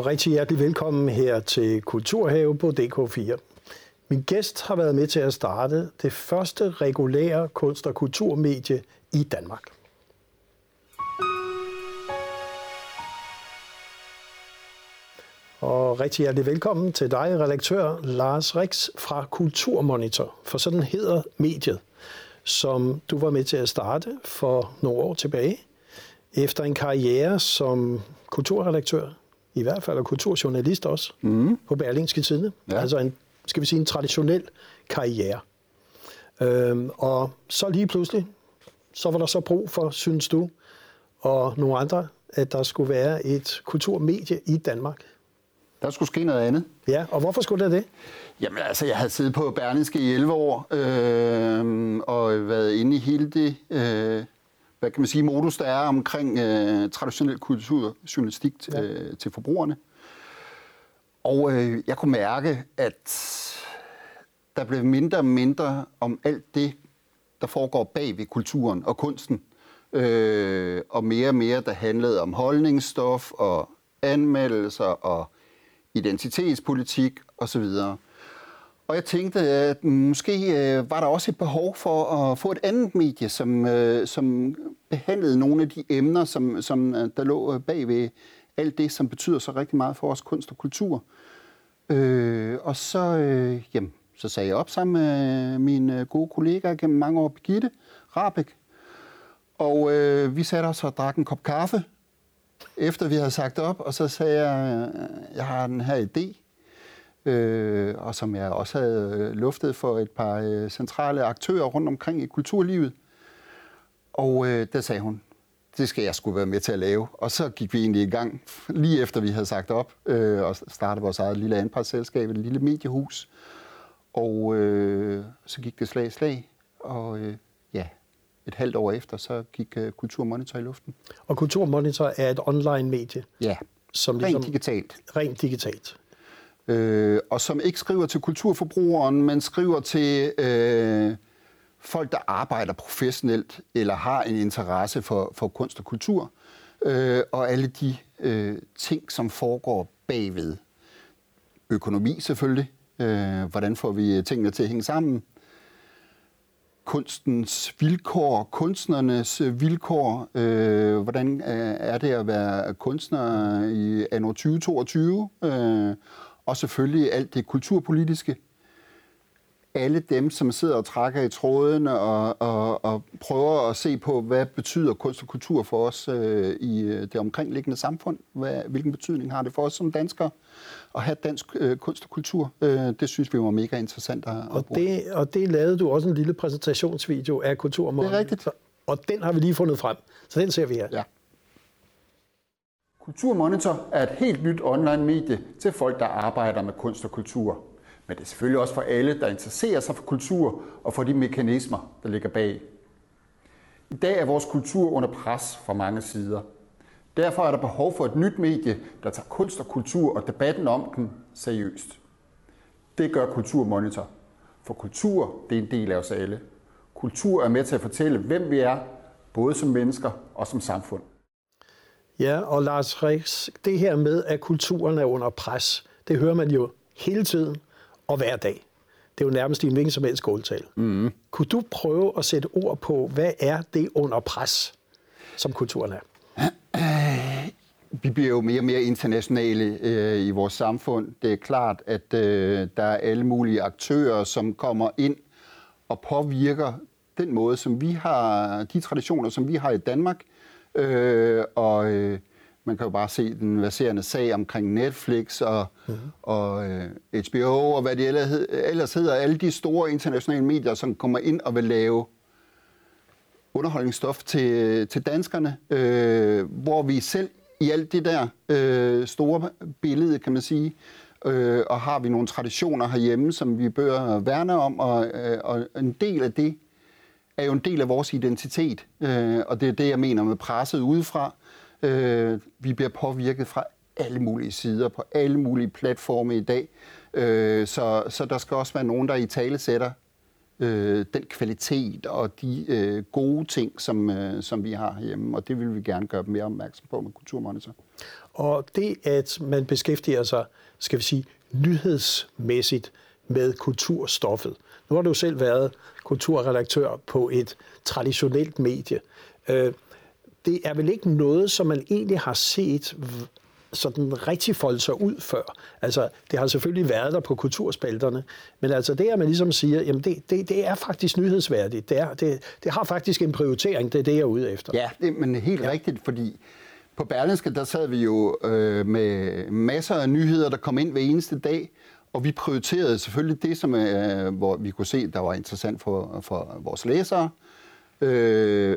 og rigtig hjertelig velkommen her til Kulturhave på DK4. Min gæst har været med til at starte det første regulære kunst- og kulturmedie i Danmark. Og rigtig hjertelig velkommen til dig, redaktør Lars Rix fra Kulturmonitor, for sådan hedder mediet, som du var med til at starte for nogle år tilbage, efter en karriere som kulturredaktør, i hvert fald og kulturjournalist også, mm. på Berlingske Tidene. Ja. Altså en, skal vi sige, en traditionel karriere. Øhm, og så lige pludselig, så var der så brug for, synes du, og nogle andre, at der skulle være et kulturmedie i Danmark. Der skulle ske noget andet. Ja, og hvorfor skulle det det? Jamen altså, jeg havde siddet på Berlingske i 11 år, øh, og været inde i hele det, øh, hvad kan man sige, modus, der er omkring øh, traditionel kulturjournalistik ja. øh, til forbrugerne. Og øh, jeg kunne mærke, at der blev mindre og mindre om alt det, der foregår bag ved kulturen og kunsten. Øh, og mere og mere, der handlede om holdningsstof og anmeldelser og identitetspolitik osv. Og og jeg tænkte, at måske øh, var der også et behov for at få et andet medie, som, øh, som behandlede nogle af de emner, som, som øh, der lå bag ved alt det, som betyder så rigtig meget for vores kunst og kultur. Øh, og så, øh, jamen, så sagde jeg op sammen med min gode kollega gennem mange år, Birgitte Rabeck. Og øh, vi satte os og drak en kop kaffe, efter vi havde sagt op, og så sagde jeg, jeg har den her idé, øh, og som jeg også havde luftet for et par øh, centrale aktører rundt omkring i kulturlivet. Og øh, der sagde hun, det skal jeg skulle være med til at lave. Og så gik vi egentlig i gang, lige efter vi havde sagt op, øh, og startede vores eget lille anpartsselskab, et lille mediehus. Og øh, så gik det slag i slag, og øh, ja, et halvt år efter, så gik uh, Kulturmonitor i luften. Og Kulturmonitor er et online-medie? Ja, som rent ligesom, digitalt. Rent digitalt. Øh, og som ikke skriver til kulturforbrugeren, men skriver til øh, folk, der arbejder professionelt eller har en interesse for, for kunst og kultur, øh, og alle de øh, ting, som foregår bagved. Økonomi selvfølgelig. Øh, hvordan får vi øh, tingene til at hænge sammen? kunstens vilkår, kunstnernes øh, vilkår. Øh, hvordan øh, er det at være kunstner i anno 2022? Øh, og selvfølgelig alt det kulturpolitiske. Alle dem, som sidder og trækker i tråden og, og, og prøver at se på, hvad betyder kunst og kultur for os øh, i det omkringliggende samfund? Hvad, hvilken betydning har det for os som danskere? at have dansk øh, kunst og kultur. Øh, det synes vi var mega interessant at, og bruge. Det, og det lavede du også en lille præsentationsvideo af Kulturmålen. Det er rigtigt. Og den har vi lige fundet frem, så den ser vi her. Ja. Kulturmonitor er et helt nyt online-medie til folk, der arbejder med kunst og kultur. Men det er selvfølgelig også for alle, der interesserer sig for kultur og for de mekanismer, der ligger bag. I dag er vores kultur under pres fra mange sider – Derfor er der behov for et nyt medie, der tager kunst og kultur og debatten om den seriøst. Det gør Kulturmonitor. For kultur, det er en del af os alle. Kultur er med til at fortælle, hvem vi er, både som mennesker og som samfund. Ja, og Lars Rix, det her med, at kulturen er under pres, det hører man jo hele tiden og hver dag. Det er jo nærmest i en hvilken som helst skåltal. Mm. Kunne du prøve at sætte ord på, hvad er det under pres, som kulturen er? Vi bliver jo mere og mere internationale øh, i vores samfund. Det er klart, at øh, der er alle mulige aktører, som kommer ind og påvirker den måde, som vi har, de traditioner, som vi har i Danmark. Øh, og øh, man kan jo bare se den verserende sag omkring Netflix og, mm-hmm. og øh, HBO og hvad det ellers hedder. Alle de store internationale medier, som kommer ind og vil lave underholdningsstof til, til danskerne, øh, hvor vi selv i alt det der øh, store billede, kan man sige, øh, og har vi nogle traditioner herhjemme, som vi bør værne om, og, øh, og en del af det er jo en del af vores identitet, øh, og det er det, jeg mener med presset udefra. Øh, vi bliver påvirket fra alle mulige sider, på alle mulige platforme i dag, øh, så, så der skal også være nogen, der i tale sætter øh, den kvalitet og de øh, gode ting, som, øh, som vi har hjemme, og det vil vi gerne gøre mere opmærksom på med Kulturmonitor. Og det, at man beskæftiger sig, skal vi sige, nyhedsmæssigt med kulturstoffet. Nu har du selv været kulturredaktør på et traditionelt medie. Øh, det er vel ikke noget, som man egentlig har set sådan rigtig folde sig ud før. Altså, det har selvfølgelig været der på kulturspalterne, men altså det, at man ligesom siger, jamen det, det, det er faktisk nyhedsværdigt. Det, er, det, det har faktisk en prioritering, det er det, jeg er ude efter. Ja, det, men helt ja. rigtigt, fordi på Berlinske, der sad vi jo øh, med masser af nyheder, der kom ind hver eneste dag, og vi prioriterede selvfølgelig det, som øh, hvor vi kunne se, der var interessant for, for vores læsere, øh,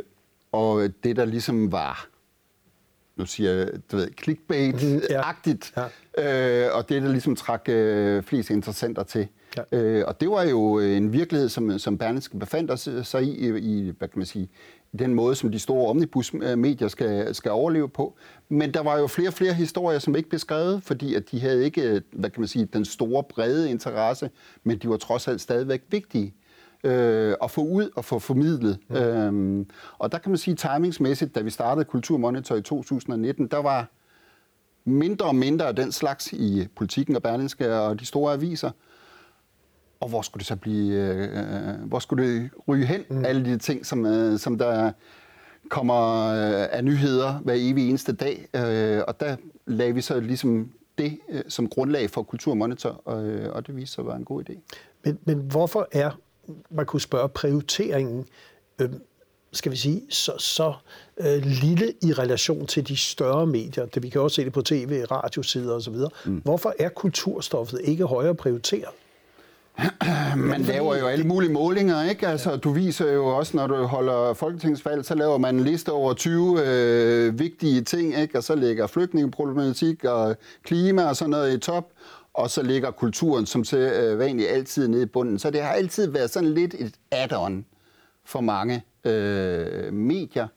og det, der ligesom var nu siger jeg, du ved, clickbait-agtigt, ja. øh, og det, der ligesom trak øh, flest interessenter til. Ja. Øh, og det var jo en virkelighed, som, som Berlingske befandt sig i, i, hvad kan man sige, den måde, som de store omnibusmedier skal, skal overleve på. Men der var jo flere og flere historier, som ikke blev skrevet, fordi at de havde ikke, hvad kan man sige, den store brede interesse, men de var trods alt stadigvæk vigtige øh, at få ud og få formidlet. Mm. Øhm, og der kan man sige timingsmæssigt, da vi startede Kulturmonitor i 2019, der var mindre og mindre af den slags i politikken og Berlingske og de store aviser. Og hvor skulle det så blive, øh, hvor skulle det ryge hen, mm. alle de ting, som, øh, som der kommer øh, af nyheder hver evig eneste dag. Øh, og der lagde vi så ligesom det øh, som grundlag for Kulturmonitor, og, øh, og det viste sig at være en god idé. Men, men hvorfor er man kunne spørge prioriteringen, øh, skal vi sige, så, så øh, lille i relation til de større medier. Det, vi kan også se det på tv, radiosider osv. Mm. Hvorfor er kulturstoffet ikke højere prioriteret? Man laver jo alle mulige målinger, ikke? Altså, du viser jo også, når du holder folketingsvalg, så laver man en liste over 20 øh, vigtige ting, ikke? Og så ligger flygtningeproblematik og klima og sådan noget i top og så ligger kulturen som til øh, vanligt altid nede i bunden. Så det har altid været sådan lidt et add-on for mange øh, medier,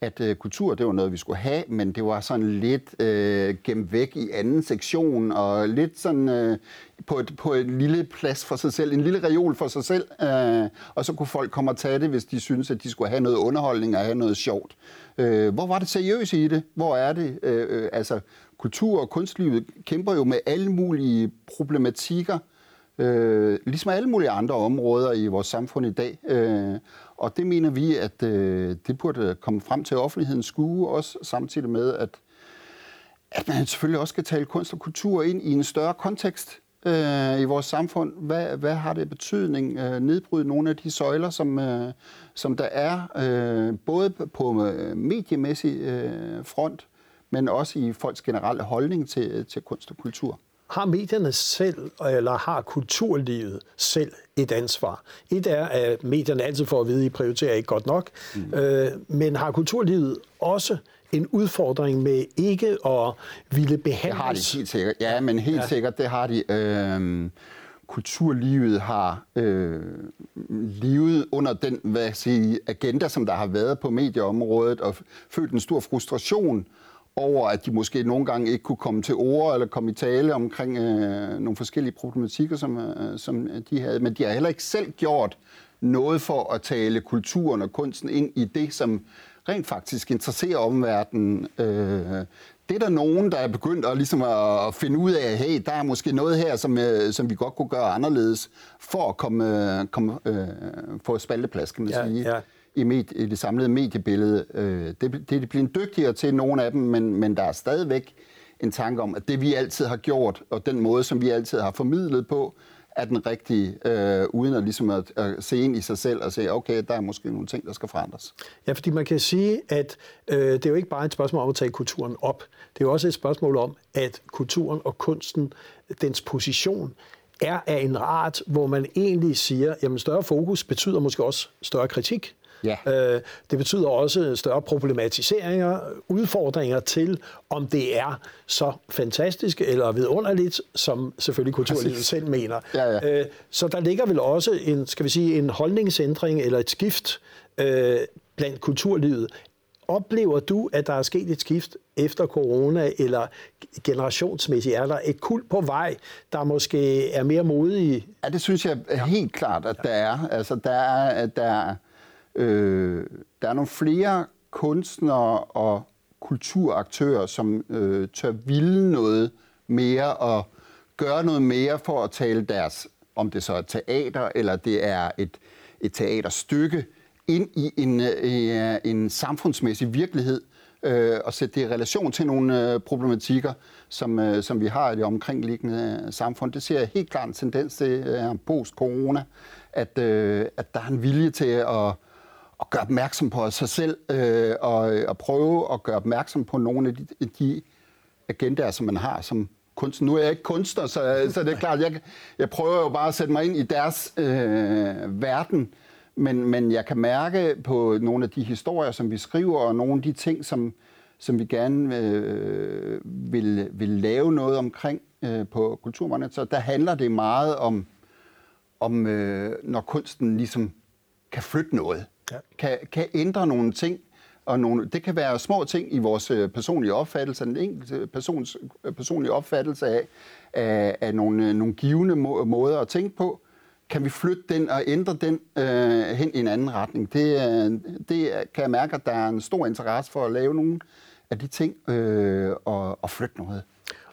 at øh, kultur, det var noget, vi skulle have, men det var sådan lidt øh, gemt væk i anden sektion, og lidt sådan øh, på, et, på et lille plads for sig selv, en lille reol for sig selv, øh, og så kunne folk komme og tage det, hvis de synes at de skulle have noget underholdning og have noget sjovt. Øh, hvor var det seriøse i det? Hvor er det? Øh, øh, altså, kultur- og kunstlivet kæmper jo med alle mulige problematikker, øh, ligesom alle mulige andre områder i vores samfund i dag. Øh, og det mener vi, at øh, det burde komme frem til offentlighedens skue, også samtidig med, at, at man selvfølgelig også skal tale kunst og kultur ind i en større kontekst øh, i vores samfund. Hvad, hvad har det betydning? Øh, nedbryde nogle af de søjler, som, øh, som der er, øh, både på øh, mediemæssig øh, front, men også i folks generelle holdning til, til kunst og kultur. Har medierne selv, eller har kulturlivet selv et ansvar? Et er, at medierne altid får at vide, at I prioriterer ikke godt nok, mm. øh, men har kulturlivet også en udfordring med ikke at ville behandle... Det har de helt sikkert. Ja, men helt ja. sikkert, det har de. Øh, kulturlivet har øh, levet under den hvad sige, agenda, som der har været på medieområdet, og følt en stor frustration over, at de måske nogle gange ikke kunne komme til ord eller komme i tale omkring øh, nogle forskellige problematikker, som, øh, som de havde. Men de har heller ikke selv gjort noget for at tale kulturen og kunsten ind i det, som rent faktisk interesserer omverdenen. Øh, det er der nogen, der er begyndt at, ligesom at finde ud af, hey, der er måske noget her, som, øh, som vi godt kunne gøre anderledes, for at komme, øh, komme øh, få spalteplads, kan man ja, sige. Ja i, med, i det samlede mediebillede. Øh, det, det er de blevet dygtigere til, nogle af dem, men, men der er stadigvæk en tanke om, at det vi altid har gjort, og den måde, som vi altid har formidlet på, er den rigtige, øh, uden at, ligesom at, at se ind i sig selv og se, okay, der er måske nogle ting, der skal forandres. Ja, fordi man kan sige, at øh, det er jo ikke bare et spørgsmål om at tage kulturen op. Det er jo også et spørgsmål om, at kulturen og kunsten, dens position, er af en art, hvor man egentlig siger, jamen større fokus betyder måske også større kritik. Ja. Øh, det betyder også større problematiseringer, udfordringer til, om det er så fantastisk eller vidunderligt, som selvfølgelig kulturlivet selv mener. Ja, ja. Øh, så der ligger vel også en, skal vi sige, en holdningsændring eller et skift øh, blandt kulturlivet. Oplever du, at der er sket et skift efter corona, eller generationsmæssigt? Er der et kul på vej, der måske er mere modige? Ja, det synes jeg helt klart, at der er. Altså, der er, der er Øh, der er nogle flere kunstnere og kulturaktører, som øh, tør ville noget mere og gøre noget mere for at tale deres, om det så er teater eller det er et, et teaterstykke, ind i en, øh, en samfundsmæssig virkelighed øh, og sætte det i relation til nogle øh, problematikker, som, øh, som vi har i det omkringliggende øh, samfund. Det ser jeg helt klart en tendens til øh, post-corona, at, øh, at der er en vilje til at at gøre opmærksom på sig selv øh, og, og prøve at gøre opmærksom på nogle af de, de agendaer, som man har som kunstner. Nu er jeg ikke kunstner, så, så det er klart, jeg, jeg prøver jo bare at sætte mig ind i deres øh, verden, men, men jeg kan mærke på nogle af de historier, som vi skriver, og nogle af de ting, som, som vi gerne øh, vil, vil lave noget omkring øh, på så der handler det meget om, om øh, når kunsten ligesom kan flytte noget ja. kan, kan ændre nogle ting. Og nogle, det kan være små ting i vores øh, personlige opfattelse, den enkelte øh, persons øh, personlige opfattelse af, af, af nogle, nogle givende må, måder at tænke på. Kan vi flytte den og ændre den øh, hen i en anden retning? Det, det kan jeg mærke, at der er en stor interesse for at lave nogle af de ting øh, og, og flytte noget.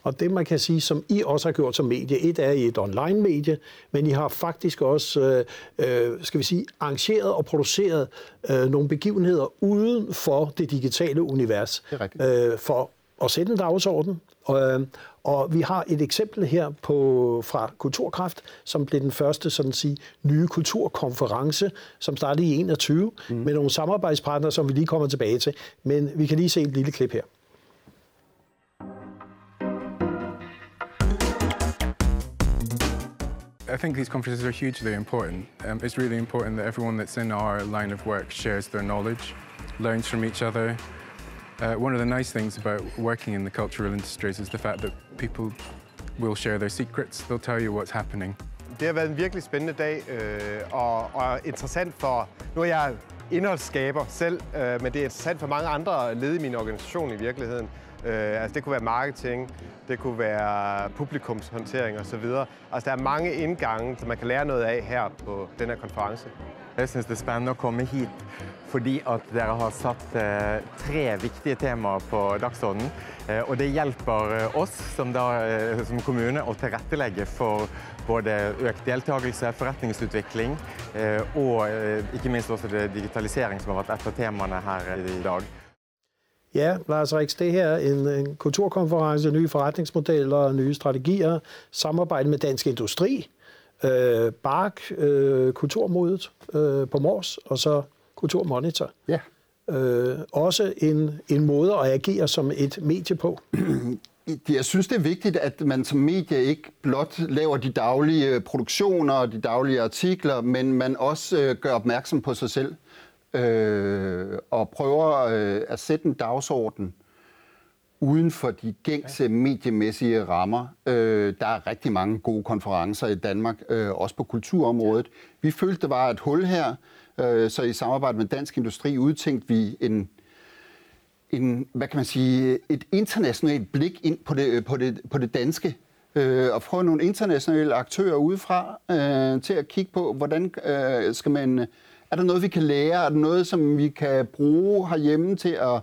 Og det, man kan sige, som I også har gjort som medie, et er I et online-medie, men I har faktisk også, øh, øh, skal vi sige, arrangeret og produceret øh, nogle begivenheder uden for det digitale univers. Det øh, for at sætte en dagsorden. Og, øh, og vi har et eksempel her på fra Kulturkraft, som blev den første sådan at sige, nye kulturkonference, som startede i 21, mm. med nogle samarbejdspartnere, som vi lige kommer tilbage til. Men vi kan lige se et lille klip her. I think these conferences are hugely important. Um, it's really important that everyone that's in our line of work shares their knowledge, learns from each other. Uh, one of the nice things about working in the cultural industries is the fact that people will share their secrets. They'll tell you what's happening. Det har været en virkelig spændende dag øh, og, og interessant for... Nu er jeg indholdsskaber selv, øh, men det er interessant for mange andre led i min organisation i virkeligheden. Øh, altså det kunne være marketing, det kunne være publikumshåndtering osv. Altså der er mange indgange, som man kan lære noget af her på den her konference. Jeg synes det er spændende at komme hit, fordi at dere har sat uh, tre vigtige temaer på dagsordenen. Uh, og det hjælper eh, uh, os som, da, uh, som kommune at tilrettelægge for både økt deltagelse, forretningsudvikling uh, og uh, ikke minst også det digitalisering, som har været et af temaerne her i dag. Ja, Lars Riks, det her er en, en kulturkonference, nye forretningsmodeller, nye strategier, samarbejde med Dansk Industri, øh, Bark, øh, Kulturmodet øh, på Mors, og så Kulturmonitor. Ja. Øh, også en, en måde at agere som et medie på. Jeg synes, det er vigtigt, at man som medie ikke blot laver de daglige produktioner og de daglige artikler, men man også øh, gør opmærksom på sig selv øh, og prøver øh, at sætte en dagsorden uden for de gængse mediemæssige rammer. Øh, der er rigtig mange gode konferencer i Danmark, øh, også på kulturområdet. Vi følte, der var et hul her, øh, så i samarbejde med Dansk Industri udtænkte vi en, en, hvad kan man sige, et internationalt blik ind på det, på det, på det danske øh, og prøve nogle internationale aktører udefra øh, til at kigge på, hvordan øh, skal man er der noget, vi kan lære? Er der noget, som vi kan bruge herhjemme til at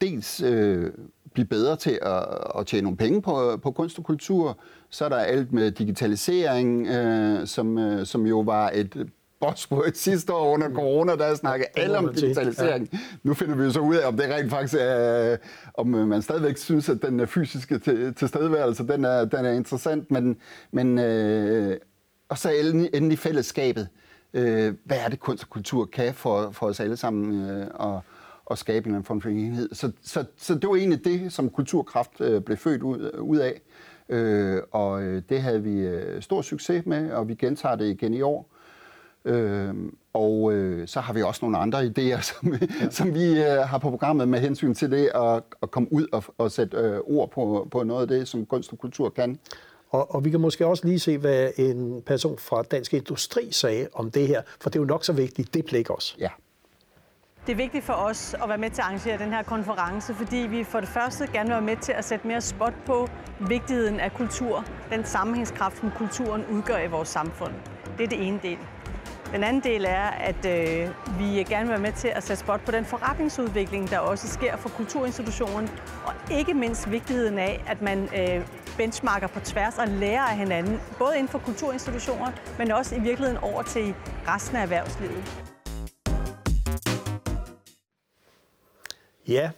dels øh, blive bedre til at, at tjene nogle penge på, på kunst og kultur? Så er der alt med digitalisering, øh, som, øh, som jo var et et sidste år under corona, der snakkede alle om digitalisering. Ja. Nu finder vi jo så ud af, om det rent faktisk er, om man stadigvæk synes, at den fysiske tilstedeværelse, den er, den er interessant, men, men øh, og så endelig fællesskabet øh, hvad er det kunst og kultur kan for, for os alle sammen øh, og, og skabe en form for enhed. Så, så, så det var egentlig det, som Kulturkraft øh, blev født ud, ud af. Øh, og øh, det havde vi øh, stor succes med, og vi gentager det igen i år. Øh, og øh, så har vi også nogle andre idéer, som, ja. som vi øh, har på programmet med hensyn til det at, at komme ud og, og sætte øh, ord på, på noget af det, som kunst og kultur kan. Og, og vi kan måske også lige se, hvad en person fra Dansk Industri sagde om det her, for det er jo nok så vigtigt, det blik også. Ja. Det er vigtigt for os at være med til at arrangere den her konference, fordi vi for det første gerne vil være med til at sætte mere spot på vigtigheden af kultur, den sammenhængskraft, som kulturen udgør i vores samfund. Det er det ene del. Den anden del er, at øh, vi gerne vil være med til at sætte spot på den forretningsudvikling, der også sker for kulturinstitutionen, og ikke mindst vigtigheden af, at man øh, benchmarker på tværs og lærer af hinanden, både inden for kulturinstitutioner, men også i virkeligheden over til resten af erhvervslivet. Ja,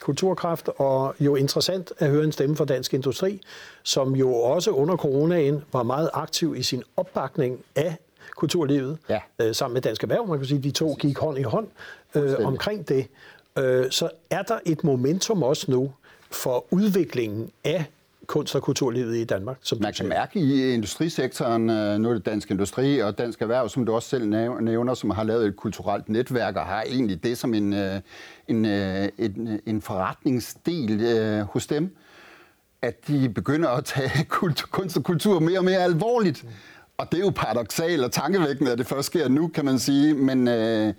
kulturkraft, og jo interessant at høre en stemme fra Dansk Industri, som jo også under coronaen var meget aktiv i sin opbakning af kulturlivet, ja. øh, sammen med Dansk Erhverv. Man kan sige, de to gik hånd i hånd øh, omkring det. Øh, så er der et momentum også nu for udviklingen af kunst- og kulturlivet i Danmark. Som Man kan mærke i industrisektoren, øh, nu er det Dansk Industri og Dansk Erhverv, som du også selv nævner, som har lavet et kulturelt netværk og har egentlig det som en, øh, en, øh, en, en forretningsdel hos dem, at de begynder at tage kunst og kultur mere og mere alvorligt. Og det er jo paradoxalt og tankevækkende, at det først sker nu, kan man sige. Men, øh,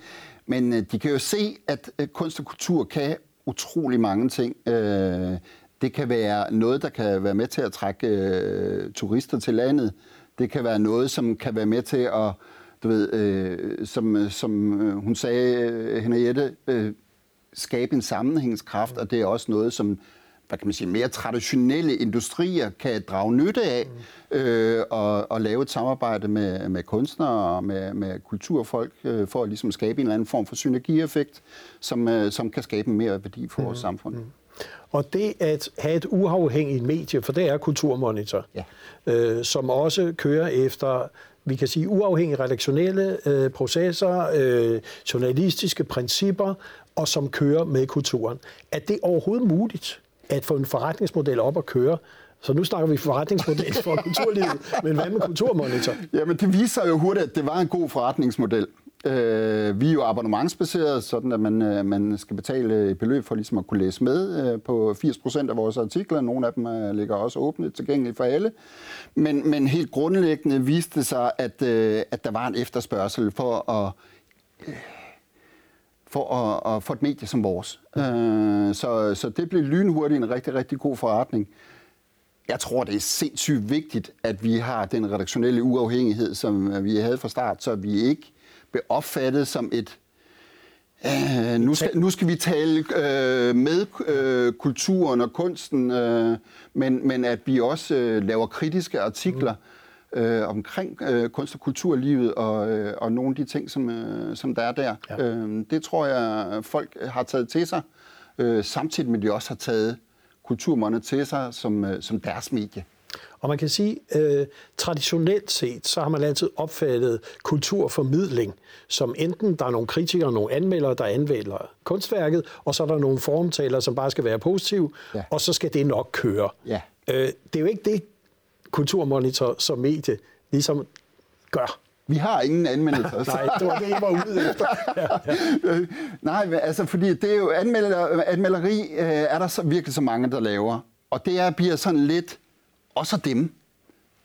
men de kan jo se, at kunst og kultur kan utrolig mange ting. Øh, det kan være noget, der kan være med til at trække øh, turister til landet. Det kan være noget, som kan være med til at, du ved, øh, som, som øh, hun sagde, øh, Henriette, øh, skabe en sammenhængskraft, og det er også noget, som hvad kan man sige, mere traditionelle industrier kan drage nytte af øh, og, og lave et samarbejde med, med kunstnere og med, med kulturfolk øh, for at ligesom skabe en eller anden form for synergieffekt, som, øh, som kan skabe mere værdi for mm. vores samfund. Mm. Og det at have et uafhængigt medie, for det er Kulturmonitor, ja. øh, som også kører efter vi kan sige uafhængige redaktionelle øh, processer, øh, journalistiske principper, og som kører med kulturen. Er det overhovedet muligt at få en forretningsmodel op at køre, så nu snakker vi forretningsmodel for kulturlivet, men hvad med Kulturmonitor? Jamen det viser jo hurtigt, at det var en god forretningsmodel. Øh, vi er jo abonnementsbaseret, sådan at man, øh, man skal betale et beløb for ligesom at kunne læse med øh, på 80% af vores artikler. Nogle af dem øh, ligger også åbne tilgængelige for alle. Men, men helt grundlæggende viste det sig, at, øh, at der var en efterspørgsel for at for at, at få et medie som vores. Øh, så, så det blev lynhurtigt en rigtig, rigtig god forretning. Jeg tror, det er sindssygt vigtigt, at vi har den redaktionelle uafhængighed, som vi havde fra start, så vi ikke bliver opfattet som et Uh, nu, skal, nu skal vi tale uh, med uh, kulturen og kunsten, uh, men, men at vi også uh, laver kritiske artikler uh, omkring uh, kunst- og kulturlivet og, uh, og nogle af de ting, som, uh, som der er der. Ja. Uh, det tror jeg, folk har taget til sig, uh, samtidig med at de også har taget kulturmåndet til sig som, uh, som deres medie. Og man kan sige, øh, traditionelt set, så har man altid opfattet kulturformidling som enten der er nogle kritikere, nogle anmeldere, der anmelder kunstværket, og så er der nogle formtaler, som bare skal være positive, ja. og så skal det nok køre. Ja. Øh, det er jo ikke det, Kulturmonitor som medie ligesom gør. Vi har ingen anmeldelser. Nej, det var det, jeg var ude efter. Ja, ja. Nej, altså fordi det er jo anmelder, anmelderi, øh, er der så virkelig så mange, der laver. Og det er, bliver sådan lidt og så dem.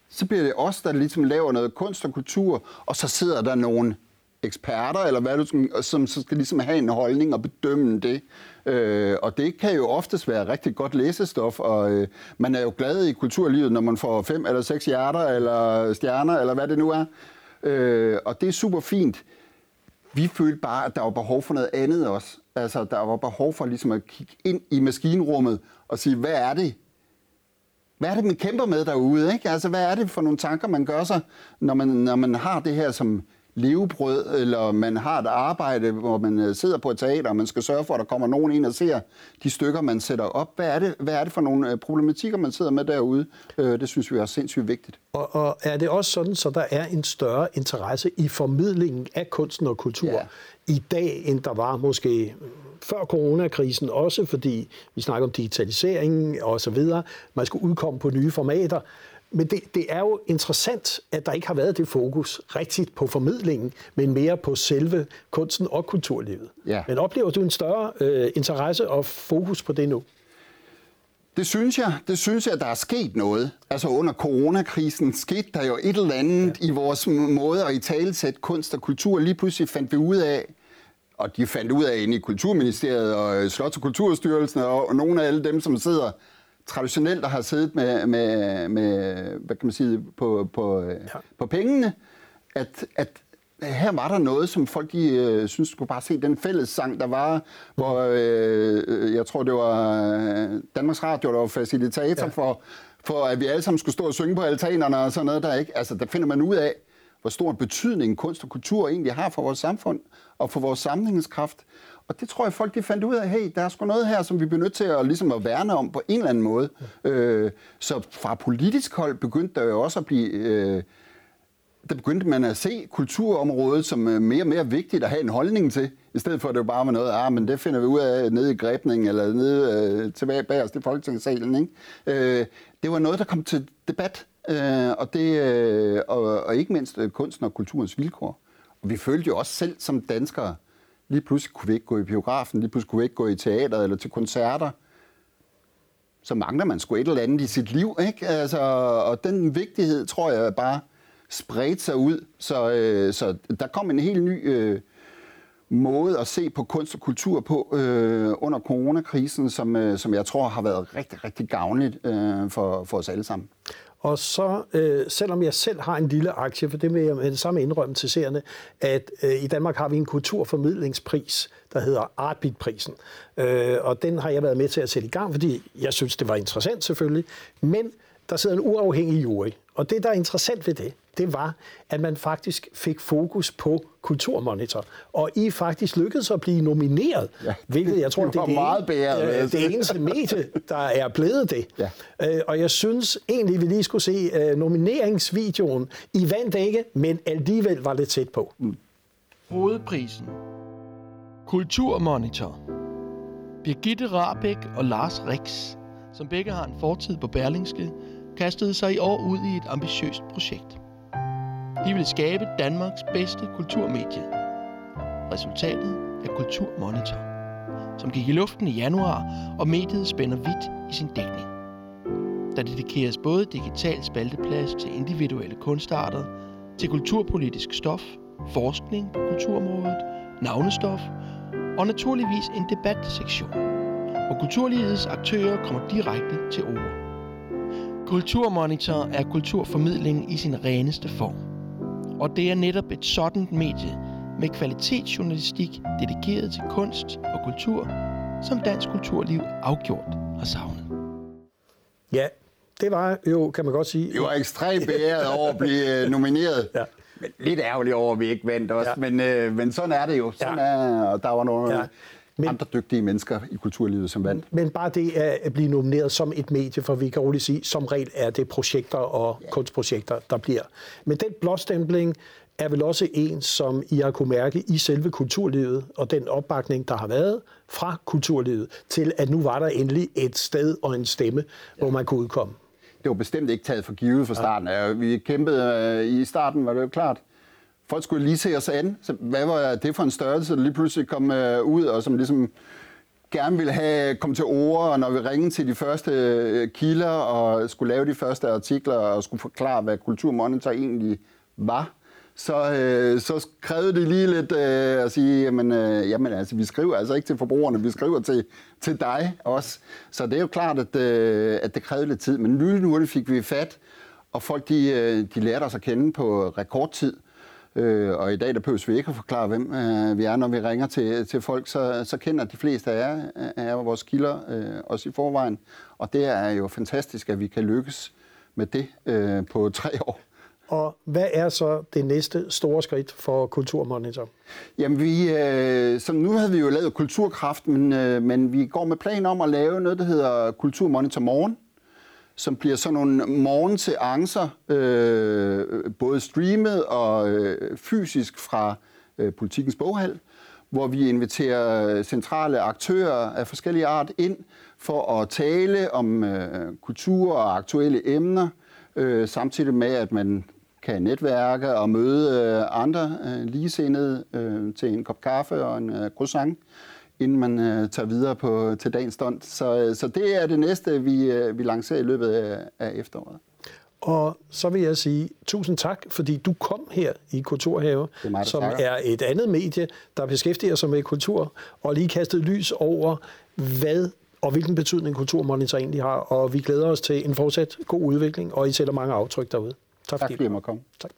Så bliver det os, der ligesom laver noget kunst og kultur, og så sidder der nogle eksperter, eller hvad du, som så skal ligesom have en holdning og bedømme det. Øh, og det kan jo oftest være rigtig godt læsestof, og øh, man er jo glad i kulturlivet, når man får fem eller seks hjerter, eller stjerner, eller hvad det nu er. Øh, og det er super fint. Vi følte bare, at der var behov for noget andet også. Altså, der var behov for ligesom at kigge ind i maskinrummet og sige, hvad er det, hvad er det, man kæmper med derude? Ikke? Altså, hvad er det for nogle tanker, man gør sig, når man, når man har det her som levebrød, eller man har et arbejde, hvor man øh, sidder på et teater, og man skal sørge for, at der kommer nogen ind og ser de stykker, man sætter op. Hvad er det, hvad er det for nogle øh, problematikker, man sidder med derude? Øh, det synes vi er sindssygt vigtigt. Og, og er det også sådan, så der er en større interesse i formidlingen af kunsten og kultur ja. i dag, end der var måske før coronakrisen også, fordi vi snakker om digitalisering og så videre. Man skulle udkomme på nye formater. Men det, det er jo interessant, at der ikke har været det fokus rigtigt på formidlingen, men mere på selve kunsten og kulturlivet. Ja. Men oplever du en større øh, interesse og fokus på det nu? Det synes jeg. Det synes jeg, der er sket noget. Altså under coronakrisen skete der jo et eller andet ja. i vores måde at i talesætte kunst og kultur. Lige pludselig fandt vi ud af, og de fandt ud af inde i Kulturministeriet og Slots- og Kulturstyrelsen og, og nogle af alle dem, som sidder traditionelt og har siddet med, med, med hvad kan man sige, på, på, ja. på pengene, at, at her var der noget, som folk de, øh, synes, skulle bare se den fælles sang, der var, hvor øh, øh, jeg tror, det var øh, Danmarks Radio, der var facilitator ja. for, for, at vi alle sammen skulle stå og synge på altanerne og sådan noget der, ikke? Altså, der finder man ud af, hvor stor en betydning kunst og kultur egentlig har for vores samfund og for vores sammenhængskraft. Og det tror jeg, folk de fandt ud af, hey, der er sgu noget her, som vi bliver nødt til at, ligesom at værne om på en eller anden måde. Øh, så fra politisk hold begyndte der jo også at blive... Øh, der begyndte man at se kulturområdet som øh, mere og mere vigtigt at have en holdning til, i stedet for at det bare var noget, ah, men det finder vi ud af nede i grebning, eller nede øh, tilbage bag os i Folketingssalen. Ikke? Øh, det var noget, der kom til debat, øh, og, det, øh, og, og ikke mindst øh, kunsten og kulturens vilkår. Og vi følte jo også selv som danskere, lige pludselig kunne vi ikke gå i biografen, lige pludselig kunne vi ikke gå i teateret eller til koncerter. Så mangler man sgu et eller andet i sit liv, ikke? Altså, og den vigtighed, tror jeg, bare spredte sig ud. Så, øh, så der kom en helt ny øh, måde at se på kunst og kultur på øh, under coronakrisen, som, øh, som jeg tror har været rigtig, rigtig gavnligt øh, for, for os alle sammen. Og så, øh, selvom jeg selv har en lille aktie, for det vil jeg med det samme indrømme til seerne, at øh, i Danmark har vi en kulturformidlingspris, der hedder Artbit-prisen. Øh, og den har jeg været med til at sætte i gang, fordi jeg synes, det var interessant selvfølgelig. Men der sidder en uafhængig jury, og det, der er interessant ved det, det var, at man faktisk fik fokus på Kulturmonitor. Og I faktisk lykkedes at blive nomineret, ja, hvilket jeg tror, det, det, er det, meget bedre, øh, det eneste medie, der er blevet det. Ja. Øh, og jeg synes egentlig, vi lige skulle se uh, nomineringsvideoen. I vandt ikke, men alligevel var det tæt på. Mm. Hovedprisen. Kulturmonitor. Birgitte Rabæk og Lars Rix, som begge har en fortid på Berlingske, kastede sig i år ud i et ambitiøst projekt. De ville skabe Danmarks bedste kulturmedie. Resultatet er Kulturmonitor, som gik i luften i januar, og mediet spænder vidt i sin dækning. Der dedikeres både digital spalteplads til individuelle kunstarter, til kulturpolitisk stof, forskning på kulturområdet, navnestof og naturligvis en debatsektion, hvor kulturlivets aktører kommer direkte til ord. Kulturmonitor er kulturformidling i sin reneste form. Og det er netop et sådan medie med kvalitetsjournalistik dedikeret til kunst og kultur, som dansk kulturliv afgjort har savnet. Ja, det var jo, kan man godt sige... Det var ekstremt beæret over at blive øh, nomineret. Ja. Men lidt ærgerligt over, at vi ikke vandt også. Ja. Men, øh, men sådan er det jo. Sådan ja. er, og der var nogle... Ja men, andre dygtige mennesker i kulturlivet, som vandt. Men bare det at blive nomineret som et medie, for vi kan roligt sige, som regel er det projekter og ja. kunstprojekter, der bliver. Men den blåstempling er vel også en, som I har kunne mærke i selve kulturlivet, og den opbakning, der har været fra kulturlivet, til at nu var der endelig et sted og en stemme, ja. hvor man kunne udkomme. Det var bestemt ikke taget for givet fra starten. Ja. Vi kæmpede øh, i starten, var det jo klart, folk skulle lige se os an. Så hvad var det for en størrelse, der lige pludselig kom øh, ud, og som ligesom gerne ville have kom til ord, og når vi ringede til de første øh, kilder og skulle lave de første artikler og skulle forklare, hvad Kulturmonitor egentlig var, så, øh, så krævede det lige lidt øh, at sige, jamen, øh, jamen altså, vi skriver altså ikke til forbrugerne, vi skriver til, til dig også. Så det er jo klart, at, øh, at det krævede lidt tid, men nu fik vi fat, og folk de, øh, de lærte os at kende på rekordtid. Øh, og i dag der behøver vi ikke at forklare, hvem øh, vi er, når vi ringer til, til folk, så, så kender de fleste af jer, af vores kilder øh, også i forvejen. Og det er jo fantastisk, at vi kan lykkes med det øh, på tre år. Og hvad er så det næste store skridt for Kulturmonitor? Jamen, vi, øh, som nu havde vi jo lavet Kulturkraft, men, øh, men vi går med plan om at lave noget, der hedder Kulturmonitor Morgen som bliver sådan nogle morgenseancer, øh, både streamet og øh, fysisk fra øh, Politikens Boghal, hvor vi inviterer centrale aktører af forskellige art ind for at tale om øh, kultur og aktuelle emner, øh, samtidig med, at man kan netværke og møde øh, andre øh, ligesindede øh, til en kop kaffe og en øh, croissant inden man øh, tager videre på, til dagens stund. Så, øh, så det er det næste, vi, øh, vi lancerer i løbet af, af efteråret. Og så vil jeg sige tusind tak, fordi du kom her i Kulturhave, mig, som takker. er et andet medie, der beskæftiger sig med kultur, og lige kastet lys over, hvad og hvilken betydning Kulturmonitor egentlig har. Og vi glæder os til en fortsat god udvikling, og I sætter mange aftryk derude. Tak, tak fordi I måtte komme. Tak.